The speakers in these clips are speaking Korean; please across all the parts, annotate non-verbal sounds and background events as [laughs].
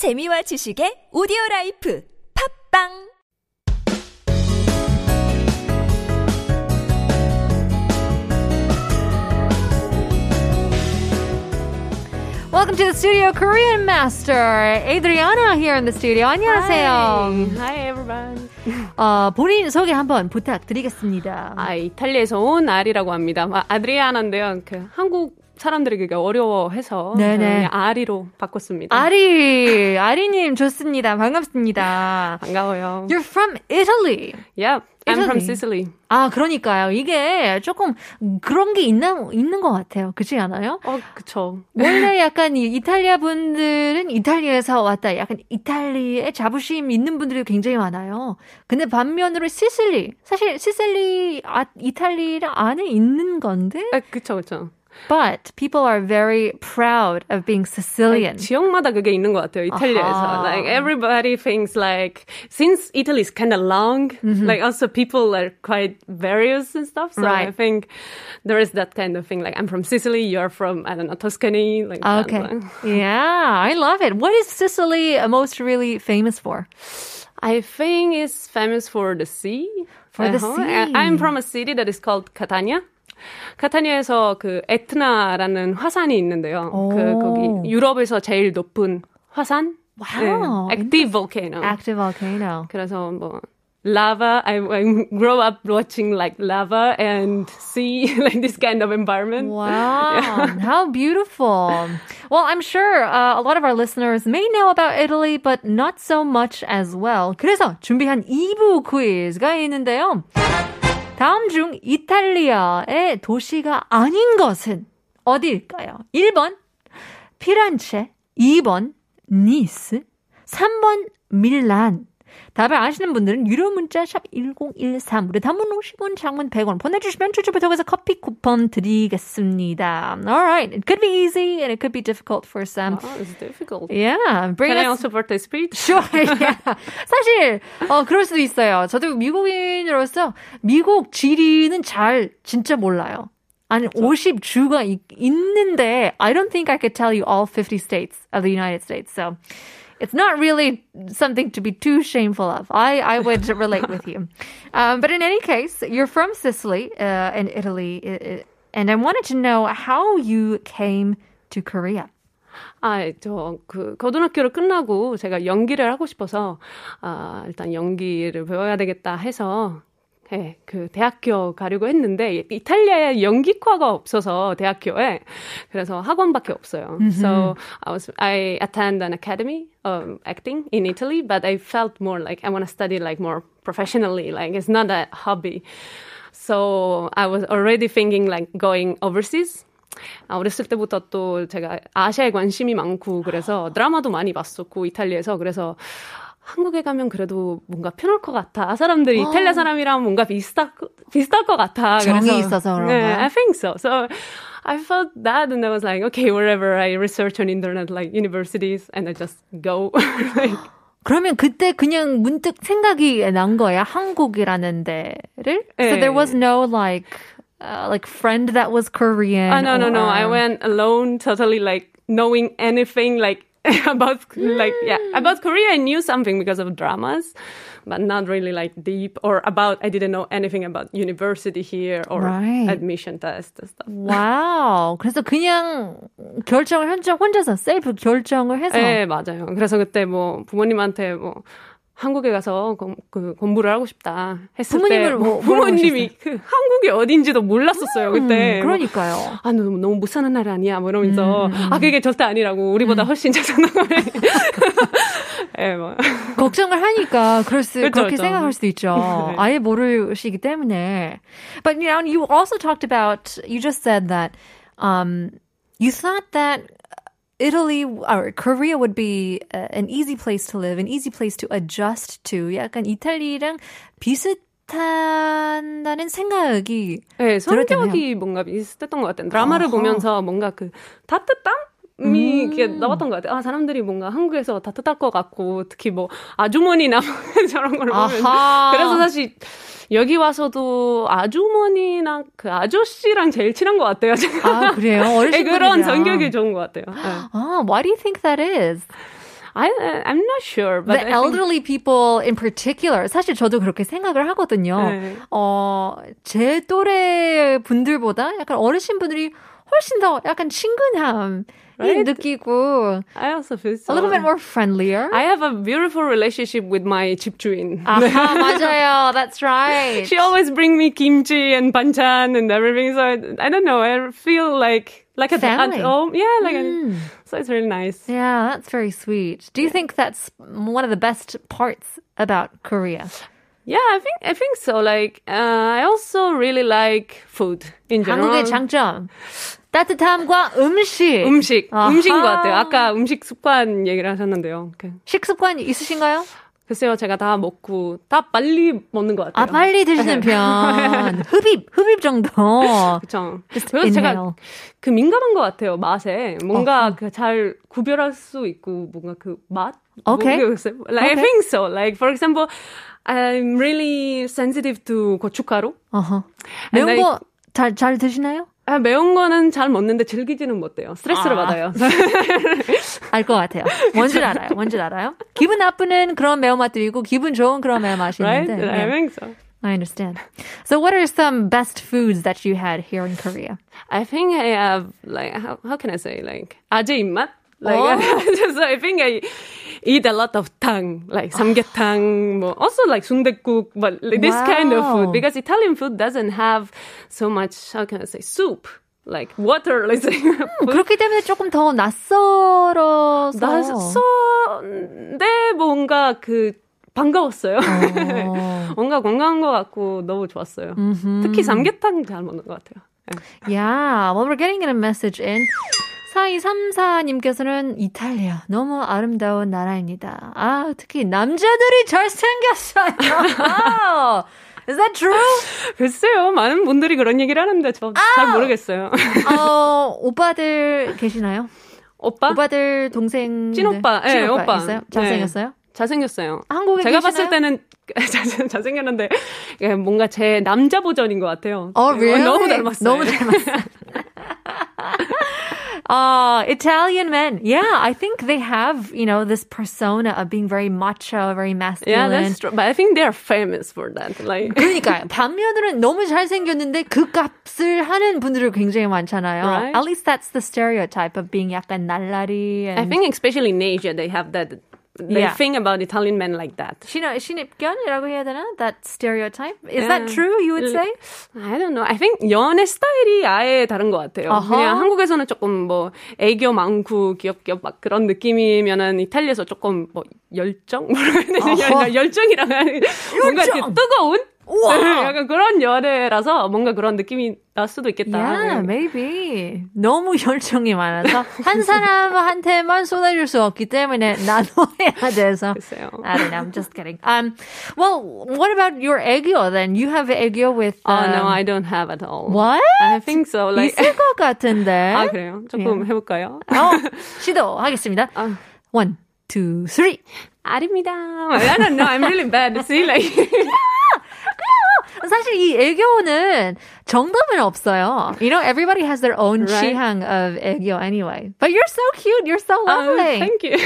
재미와 지식의 오디오 라이프 팟빵 Welcome to the studio, Korean Master Adriana here in the studio. 안녕하세요. Hi everyone. 어, 본인 소개 한번 부탁드리겠습니다. 아, 이탈리아에서 온 아리라고 합니다. 아, 아드리아나인데요. 그 한국 사람들에게 어려워해서 네네. 아리로 바꿨습니다. 아리, 아리님 좋습니다. 반갑습니다. 반가워요. You're from Italy. Yep, I'm from. Sicily. 아, 그러니까요. 이게 조금 그런 게 있나, 있는 것 같아요. 그렇지 않아요? 어, 그쵸. 원래 약간 이 이탈리아 분들은 이탈리아에서 왔다. 약간 이탈리아에 자부심 있는 분들이 굉장히 많아요. 근데 반면으로 시실리. 사실 시실리, 아, 이탈리아 안에 있는 건데. 아, 그쵸, 그쵸. But people are very proud of being Sicilian. 지역마다 그게 있는 것 같아요, 이탈리아에서. 아하. Like, everybody thinks like, since Italy is kind of long, like, also people are quite various and stuff. So I Right. think there is that kind of thing. Like, I'm from Sicily, you're from, I don't know, Tuscany. Like, that. Okay. [laughs] Yeah, I love it. What is Sicily most really famous for? I think it's famous for the sea. For the Uh-huh. sea. I'm from a city that is called Catania. 카타니아에서 그 에트나라는 화산이 있는데요. 오. 그 거기 유럽에서 제일 높은 화산. Wow. 네, active volcano. Active volcano. 그래서 뭐 lava. I, I grew up watching like lava and sea, [laughs] like this kind of environment. Wow, [laughs] how beautiful. Well, I'm sure uh, a lot of our listeners may know about Italy, but not so much as well. 그래서 준비한 2부 퀴즈가 있는데요. 다음 중 이탈리아의 도시가 아닌 것은 어디일까요? 1번 피란체, 2번 니스, 3번 밀란. 답을 아시는 분들은 유료 문자 샵 1013으로 단문 50원, 장문 100원 보내주시면 추첨을 통해서 커피 쿠폰 드리겠습니다. Alright, it could be easy and it could be difficult for some. Oh, it's difficult. Yeah, bring Can I us also participate? Sure, yeah. 사실 어 그럴 수도 있어요. 저도 미국인으로서 미국 지리는 잘 진짜 몰라요. 아니 50주가 있는데 I don't think I could tell you all 50 states of the United States. So it's not really something to be too shameful of. I, I would relate [laughs] with you. Um, but in any case, you're from Sicily uh, in Italy, uh, uh, and I wanted to know how you came to Korea. 아, 저, 그, 고등학교를 끝나고 제가 연기를 하고 싶어서, 아, 일단 연기를 배워야 되겠다 해서, 예, 그, 대학교 가려고 했는데, 이탈리아에 연기과가 없어서, 대학교에. 그래서 학원밖에 없어요. So, I was, I attend an academy of acting in Italy, but I felt more like I want to study like more professionally, like it's not a hobby. So, I was already thinking like going overseas. 아, 어렸을 때부터 또 제가 아시아에 관심이 많고 그래서 드라마도 많이 봤었고 이탈리아에서 그래서 한국에 가면 그래도 뭔가 편할 것 같아. 사람들이 이탈리아 사람이랑 뭔가 비슷할 거- 비슷할 것 같아. 정이 그래서 있어서 그런가? 네, I think so. So I felt that and I was like, okay, wherever I research on internet like universities and I just go. like, 그러면 그때 그냥 문득 생각이 난 거야 한국이라는 데를. So 예. there was no like uh, like friend that was Korean. Ah, no, no, no. or- I went alone, totally like knowing anything like [laughs] about like yeah about Korea. I knew something because of dramas, but not really like deep or about. I didn't know anything about university here or Right. admission test and stuff. 와우. [laughs] 그래서 그냥 결정을 혼자 혼자서 셀프 결정을 해서 네, 맞아요. 그래서 그때 뭐 부모님한테 뭐 한국에 가서 공, 그 공부를 하고 싶다 했을 부모님을 때 뭐- 부모님이 그 한국이 어딘지도 몰랐었어요 그때. 음, 그러니까요. 아, 너 너무 못 사는 나라 아니야? 뭐 이러면서. 아, 그게 절대 아니라고. 우리보다 훨씬 잘 사는 거래. 예, 뭐. 걱정을 하니까 그럴 수 그렇죠, 그렇게 그렇죠. 생각할 수도 있죠. 네. 아예 모르시기 때문에. But you know, you also talked about you just said that um you thought that Italy or Korea would be uh, an easy place to live, an easy place to adjust to. 약간 이탈리아랑 비슷한다는 생각이 네. 성격이 뭔가 비슷했던 것 같아요. 드라마를 아하. 보면서 뭔가 그 따뜻함? 이 음. 이렇게 나왔던 것 같아요. 아, 사람들이 뭔가 한국에서 따뜻할 것 같고, 특히 뭐, 아주머니나 [laughs] 저런 걸 보면. 그래서 사실, 여기 와서도 아주머니나 그 아저씨랑 제일 친한 것 같아요. 제가. 아 그래요? [laughs] 네, 어르신 그런 분들이랑. 성격이 좋은 것 같아요. 네. 아, why do you think that is? I I'm not sure, but the elderly people in particular, 사실 저도 그렇게 생각을 하거든요. 네. 어, 제 또래 분들보다 약간 어르신 분들이 훨씬 더 약간 친근함 Right? 느끼고 I also feel so. a little bit more friendlier. I have a beautiful relationship with my 집주인. 아하, 맞아요. That's right. She always bring me kimchi and banchan and everything. So I, I don't know. I feel like like a Family. at home. Yeah, like a, so it's really nice. Yeah, that's very sweet. Do you think that's one of the best parts about Korea? Yeah, I think I think so. Like uh, I also really like food in general. 한국의 장점. 따뜻함과 음식. 음식 아하. 음식인 것 같아요. 아까 음식 습관 얘기를 하셨는데요. 그, 식습관 있으신가요? 글쎄요, 제가 다 먹고 다 빨리 먹는 것 같아요. 아, 빨리 드시는 편. [laughs] 흡입, 흡입 정도. 그렇죠. Just 그래서 제가. 그 민감한 것 같아요. 맛에 뭔가 그잘 구별할 수 있고 뭔가 그 맛. Okay. 모르겠어요. Like I Okay. think so. Like for example, I'm really sensitive to 고춧가루. 어허. And 매운 I- 거 잘, 잘 드시나요? 아, 매운 거는 잘 먹는데 즐기지는 못해요. 스트레스를 아. 받아요. [laughs] 알 것 같아요. 뭔지 알아요. 뭔지 알아요. 기분 나쁘는 그런 매운맛도 있고, 기분 좋은 그런 매운맛이 right? 있는데. I 네. think so. I understand. So what are some best foods that you had here in Korea? I think I have like how how can I say like 아재 입맛? Like Oh. [laughs] so I think I eat a lot of tang, like samgyetang, 뭐, also like sundaekguk, but like this kind of Wow. food because Italian food doesn't have so much how can I say soup, like water, let's say. 그렇기 때문에 조금 더 낯설어서. 낯선데 뭔가 그 반가웠어요. 어. 뭔가 건강한 것 같고 너무 좋았어요. 특히 삼계탕 잘 먹는 것 같아요. 네. Yeah, well, we're getting a message in. 4234님께서는 이탈리아 너무 아름다운 나라입니다. 아, 특히 남자들이 잘생겼어요. [laughs] Is that true? 글쎄요, 많은 분들이 그런 얘기를 하는데 저잘 모르겠어요. [laughs] 어, 오빠들 계시나요? 오빠? 오빠들 동생 찐오빠, 예, 찐오빠 오빠. 있어요? 네. 잘생겼어요? 잘생겼어요. 한국에 제가 계시나요? 봤을 때는 [laughs] 잘- 잘생겼는데 예, 뭔가 제 남자 버전인 것 같아요. 어, really? 너무 닮았어요. 너무 닮았어요. Uh, Italian men. Yeah, I think they have, you know, this persona of being very macho, very Yeah, masculine. that's true. But I think they're famous for that. Like, 그러니까요. 반면으로는 [laughs] 너무 잘생겼는데 그 값을 하는 분들이 굉장히 많잖아요. Right. At least that's the stereotype of being 약간 날라리. And I think especially in Asia, they have that. They Yeah. think about Italian men like that. 신입, 신입견이라고 해야 되나? That stereotype? Is that Yeah. true, you would say? I don't know. I think 연애 스타일이 아예 다른 것 같아요. 아하. 그냥 한국에서는 조금 뭐 애교 많고 귀엽게 막 그런 느낌이면은 이탈리아에서 조금 뭐 열정 아하. 열정이랑 뭔가 열정. 뜨거운 우와. 약간 그런 연애라서 뭔가 그런 느낌이 날 수도 있겠다. Yeah, maybe. 너무 열정이 많아서 한 사람한테만 쏟아줄 수 없기 때문에 나눠야 돼서. 글쎄요. I don't know. I'm just kidding. Um, well, what about your 애교 then? You have 애교 with. Oh Um, no, I don't have at all. What? I think so. Like 있을 것 같은데. 아 그래요? 조금 해볼까요? 어, 시도하겠습니다. 아. One, two, three. 아닙니다. I don't know. I'm really bad. See, like 사실 이 애교는 정답은 없어요. You know, everybody has their own Right. 취향 of 애교 anyway. But you're so cute. You're so Oh, lovely. thank you.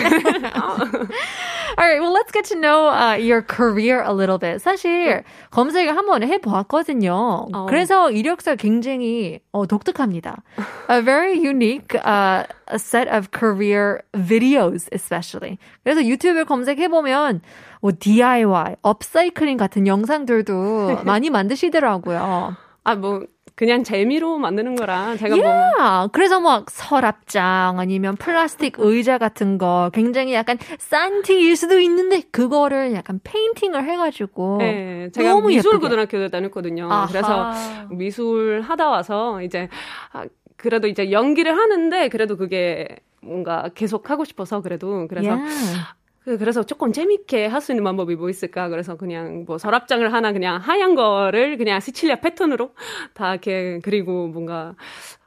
All right, well, let's get to know uh, your career a little bit. 사실 검색을 한번 해보았거든요. 어. 그래서 이력서 굉장히 어, 독특합니다. A very unique uh, a set of career videos, especially. 그래서 유튜브 검색해보면 뭐 DIY, upcycling 같은 영상들도 [laughs] 많이 만드시더라고요. 아, 뭐, 그냥 재미로 만드는 거라, 제가 뭐, Yeah. 그래서 막 서랍장 아니면 플라스틱 의자 같은 거 굉장히 약간 싼 티일 수도 있는데 그거를 약간 painting을 해가지고 예, 제가 너무 미술 예쁘게. 고등학교를 다녔거든요. 아하. 그래서 미술 하다 와서 이제, 아, 그래도 이제 연기를 하는데, 그래도 그게 뭔가 계속 하고 싶어서 그래도, 그래서, Yeah. 그- 그래서 조금 재밌게 할 수 있는 방법이 뭐 있을까? 그래서 그냥 뭐 서랍장을 하나 그냥 하얀 거를 그냥 시칠리아 패턴으로 다 이렇게 그리고 뭔가,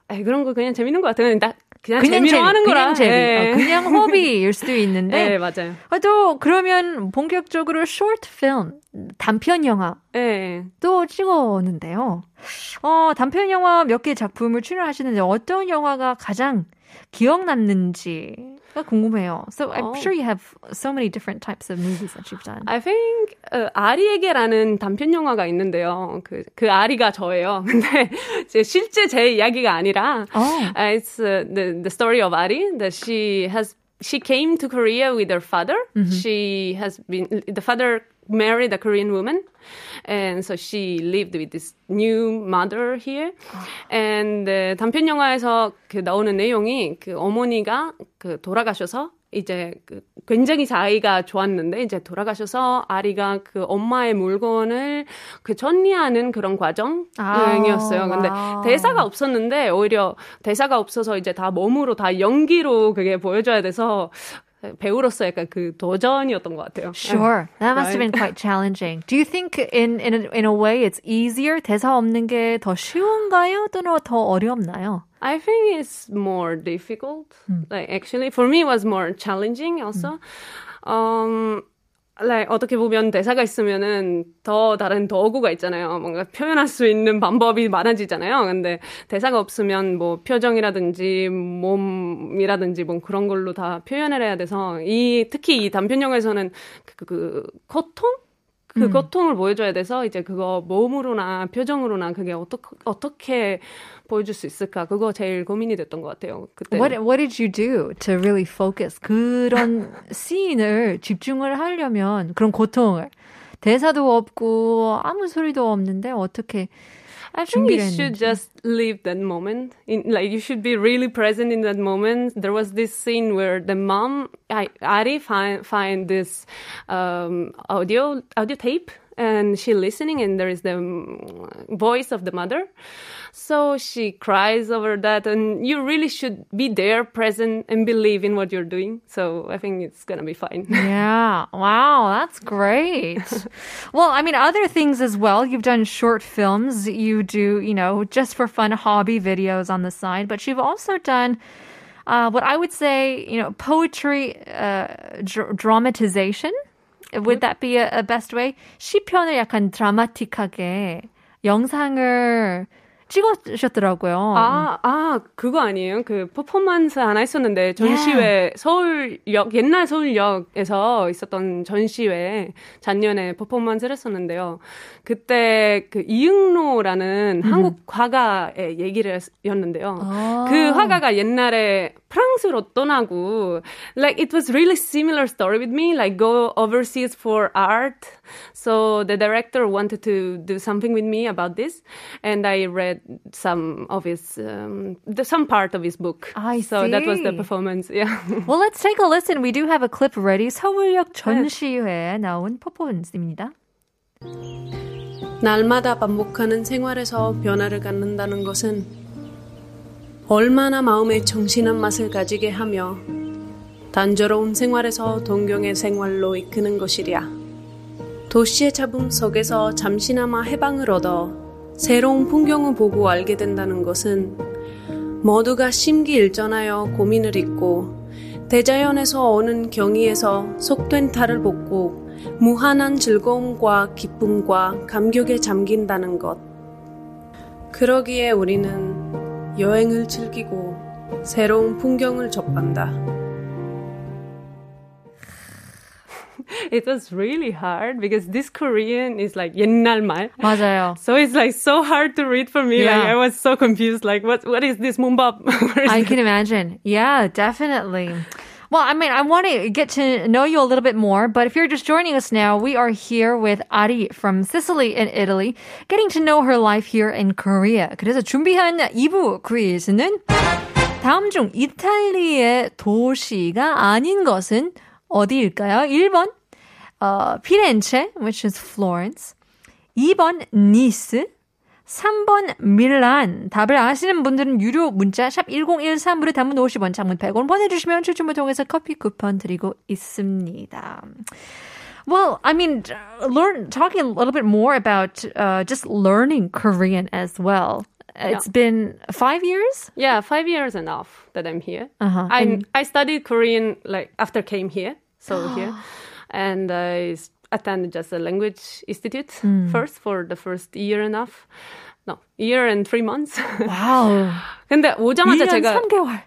에이, 그런 거 그냥 재밌는 것 같아요. 나, 그냥, 재미로 재미, 하는 거라. 그냥 재미, 예. 어, 그냥 [laughs] 허비일 수도 있는데 네, 맞아요. 아, 또 그러면 본격적으로 short film 단편 영화 예. 또 찍었는데요. 어, 단편 영화 몇 개 작품을 출연하시는데 어떤 영화가 가장 기억 남는지가 궁금해요. So I'm 어. sure you have so many different types of movies that you've done. I think 어, 아리에게라는 단편 영화가 있는데요. 그, 그 아리가 저예요. 근데 제 실제 제 이야기가 아니라 Oh. uh, it's uh, the the story of Ari that she has she came to Korea with her father. She has been the father married a Korean woman. And so she lived with this new mother here. And uh, 단편 영화에서 그 나오는 내용이 그 어머니가 그 돌아가셔서 이제 그 굉장히 사이가 좋았는데 이제 돌아가셔서 아리가 그 엄마의 물건을 그 정리하는 그런 과정이었어요. 아, 근데 와우. 대사가 없었는데 오히려 대사가 없어서 이제 다 몸으로 다 연기로 그게 보여줘야 돼서 배우로서 약간 그 도전이었던 것 같아요. Sure. That must have been Right. quite challenging. Do you think in in a, in a way it's easier 대사 없는 게 더 쉬운가요? 또는 더 어렵나요? I think it's more difficult. Like actually, for me, it was more challenging also. Um, like 어떻게 보면 대사가 있으면은 더 다른 도구가 있잖아요. 뭔가 표현할 수 있는 방법이 많아지잖아요. 근데 대사가 없으면 뭐 표정이라든지 몸이라든지 뭐 그런 걸로 다 표현을 해야 돼서 이 특히 이 단편 영화에서는 그, 그 고통 그 고통을 보여줘야 돼서 이제 그거 몸으로나 표정으로나 그게 어떻게 어떻게 보여줄 수 있을까? 그거 제일 고민이 됐던 것 같아요 그때. What what did you do to really focus? 그런 [laughs] 씬을 집중을 하려면 그런 고통을. 대사도 없고 아무 소리도 없는데 어떻게 I think you should just live that moment. In, like you should be really present in that moment. There was this scene where the mom, I, Ari, find find this um, audio audio tape and she listening, and there is the um, voice of the mother. So she cries over that, and you really should be there, present, and believe in what you're doing. So I think it's gonna be fine. [laughs] Yeah. Wow, that's great. [laughs] well, I mean, other things as well. You've done short films. You do, you know, just for fun hobby videos on the side, but you've also done uh, what I would say, you know, poetry uh, dr- dramatization. Would that be a, a best way? 시편을 약간 드라마틱하게 영상을 찍으셨더라고요. 아, 아, 그거 아니에요? 그 퍼포먼스 하나 있었는데 전시회 서울역 옛날 서울역에서 있었던 전시회 작년에 퍼포먼스를 했었는데요. 그때 그 이응로라는 한국 화가의 얘기를 였는데요. 아. 그 화가가 옛날에 프랑스로 떠나고 like it was really similar story with me like go overseas for art. So the director wanted to do something with me about this and I read some of his um, the, some part of his book. I so that was the see. performance. Yeah. Well, let's take a listen. We do have a clip ready. 서울역 전시회에 나온 퍼포먼스입니다. 날마다 반복하는 생활에서 변화를 갖는다는 것은 얼마나 마음의 정신한 맛을 가지게 하며 단조로운 생활에서 동경의 생활로 이끄는 것이랴. 도시의 잡음 속에서 잠시나마 해방을 얻어 새로운 풍경을 보고 알게 된다는 것은 모두가 심기일전하여 고민을 잊고 대자연에서 오는 경의에서 속된 탈을 벗고 무한한 즐거움과 기쁨과 감격에 잠긴다는 것. 그러기에 우리는 여행을 즐기고 새로운 풍경을 접한다. [laughs] It was really hard because this Korean is like 옛날 말. 맞아요. [laughs] So it's like so hard to read for me. Yeah. Like I was so confused. Like what what is this mumbap? [laughs] What is I this? can imagine. Yeah, definitely. Well, I mean, I want to get to know you a little bit more, but if you're just joining us now, we are here with Ari from Sicily in Italy, getting to know her life here in Korea. 그래서 준비한 2부 퀴즈는 다음 중 이탈리아의 도시가 아닌 것은 어디일까요? 1번, 어, 피렌체, which is Florence. 2번, 니스. 3번 밀란. 답을 아시는 분들은 유료 문자 샵 1013으로 단문 50원, 장문 100원 보내주시면 추첨을 통해서 커피 쿠폰 드리고 있습니다. Well, I mean, learn talking a little bit more about uh, just learning Korean as well. It's been five years. Yeah, five years enough that I'm here. Uh-huh. I And- I studied Korean like after came here, so here, [gasps] and I attended just a language institute Hmm. first for the first year and a half. No, year and three months. Wow. 근데 오자마자 1년 제가 3개월.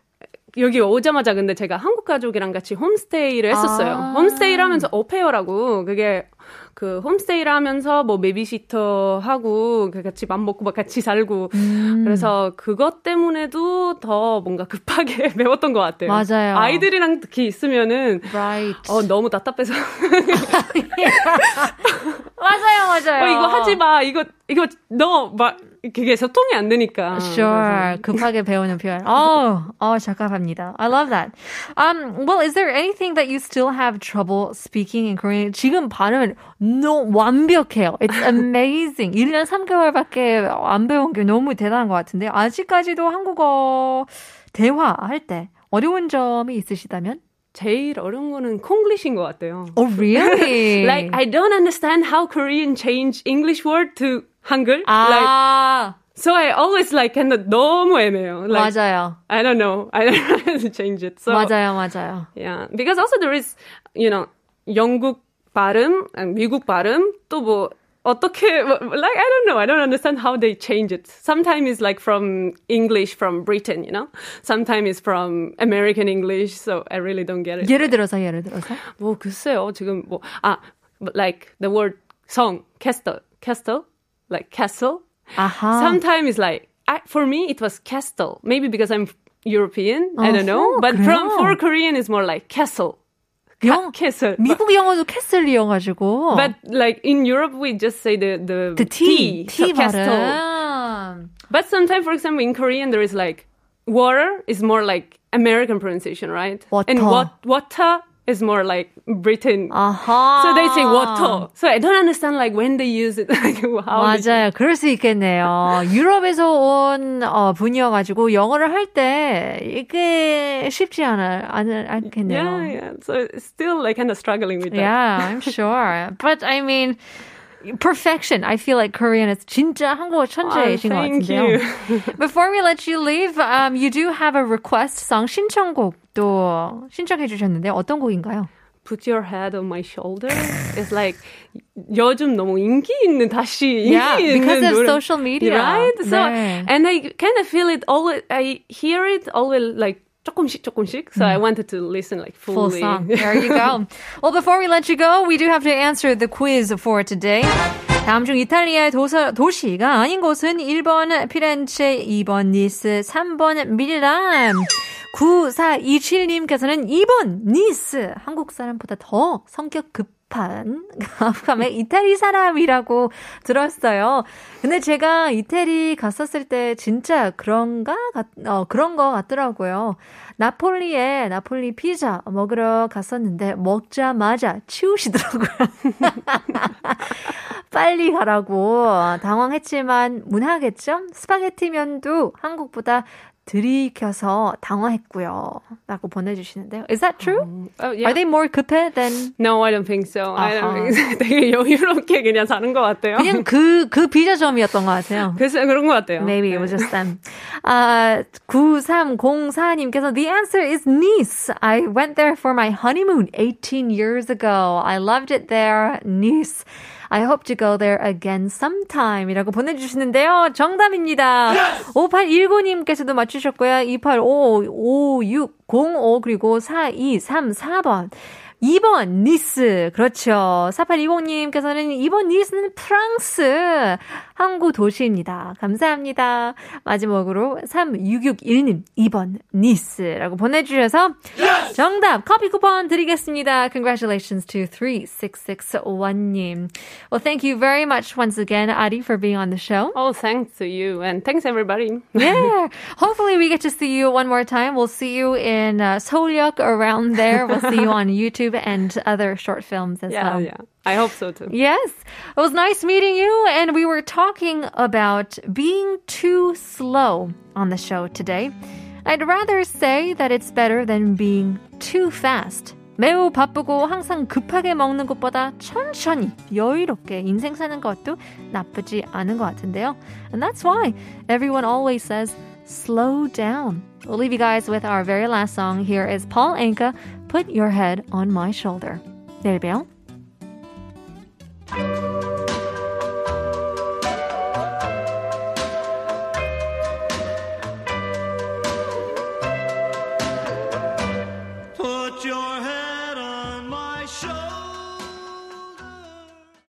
여기 오자마자 근데 제가 한국 가족이랑 같이 홈스테이를 했었어요. 아. 홈스테이를 하면서 오페어라고 그게 그 홈스테이를 하면서 뭐 베비시터 하고 그 같이 밥 먹고 막 같이 살고 음. 그래서 그것 때문에도 더 뭔가 급하게 [laughs] 배웠던 것 같아요. 맞아요. 아이들이랑 특히 있으면은 Right. 어 너무 답답해서 [laughs] 맞아요, 맞아요. 어 이거 하지 마 이거 이거 너막 그게 소통이 안 되니까. Sure. 급하게 배우는 표현. Oh, oh, 적합합니다. I love that. Um, well, is there anything that you still have trouble speaking in Korean? 지금 발음은 너무 완벽해요. It's amazing. 1년 3개월밖에 안 배운 게 너무 대단한 것 같은데 아직까지도 한국어 대화할 때 어려운 점이 있으시다면? 제일 어려운 거는 콩글리시인 것 같아요. Oh, really? like I don't understand how Korean change English word to 한글. Like 아, so I always like of 너무 애매해요. Like 맞아요. I don't know. I don't know how to change it. So 맞아요, 맞아요. yeah, because also there is you know 영국 발음, and 미국 발음 또 뭐 어떻게 like I don't know. I don't understand how they change it. Sometimes it's like from English from Britain, you know. Sometimes it's from American English. So I really don't get it. 예를 들어서, 예를 들어서. 뭐 글쎄요 지금 뭐아 like the word 성 castle castle like castle 아하. sometimes it's like I, for me it was castle maybe because I'm European I don't know 어허, but from 그래요? for Korean it's more like castle 영- castle but, 미국 영어도 캐슬리여가지고. but like in Europe we just say the the, 그 T, so T castle 발음. but sometimes for example in Korean there is like water is more like American pronunciation right and Water. what water is more like Britain 아하. So they say water. So I don't understand like when they use it. [laughs] Like how they- 맞아요. 그럴 수 있겠네요. 유럽에서 온 어, 분이어가지고 영어를 할 때 이게 쉽지 않아, 않, 않겠네요. Yeah, yeah. So it's still like kind of struggling with that. Yeah, I'm sure. But I mean, perfection. I feel like Korean is 진짜 한국어 천재이신 것 Ah, thank 같은데요. [laughs] Before we let you leave, um, you do have a request song 신청곡도 신청해 주셨는데 어떤 곡인가요? Put your head on my shoulder. It's like 요즘 너무 인기 있는 다시 Yeah, 인기 because 있는 of 노래. social media. right? So 네. and I kind of feel it always. I hear it always like 조금씩 조금씩. So I wanted to listen like Full fully. song. There you go. well, before we let you go, we do have to answer the quiz for today. 다음 중 이탈리아의 도서, 도시가 아닌 곳은 1번 피렌체, 2번 니스, 3번 밀란. 9427님께서는 2번 니스. 한국 사람보다 더 성격 급한 가감의 이태리 사람이라고 들었어요. 근데 제가 이태리 갔었을 때 진짜 그런가? 같- 어, 그런 거 같더라고요. 나폴리에 나폴리 피자 먹으러 갔었는데 먹자마자 치우시더라고요. [laughs] 빨리 가라고 당황했지만 문화겠죠? 스파게티 면도 한국보다 들이켜서 당황했고요. 라고 보내주시는데요. Is that true? Oh, yeah. Are they more 급해 than No, I don't think so. I 아하. don't think so. 되게 여유롭게 그냥 사는 것 같아요. 그냥 그, 그 피자점이었던 것 같아요. 그래서 그런 것 같아요. Maybe it was just them. Uh, 9304님께서 The answer is Nice. I went there for my honeymoon 18 years ago. I loved it there. Nice. I hope to go there again sometime. 이라고 보내주시는데요. 정답입니다. 5819님께서도 맞추셨고요. 28555605 그리고 4234번. 2번 니스. 그렇죠. 4820님께서는 2번 니스는 프랑스 항구 도시입니다. 감사합니다. 마지막으로 3661님 2번 니스라고 보내주셔서 정답 커피 쿠폰 드리겠습니다. Congratulations to 3661님. Well, thank you very much once again, Adi, for being on the show. Oh, thanks to you and thanks everybody. Yeah. Hopefully we get to see you one more time. We'll see you in uh, Seoul역 around there. We'll see you on YouTube and other short films as yeah, well. yeah. I hope so too. Yes. It was nice meeting you and we were talking about being too slow on the show today. I'd rather say that it's better than being too fast. 매우 바쁘고 항상 급하게 먹는 것보다 천천히 여유롭게 인생 사는 것도 나쁘지 않은 것 같은데요. And that's why everyone always says slow down. We'll leave you guys with our very last song. Here is Paul Anka, Put your head on my shoulder. 내일 봬요.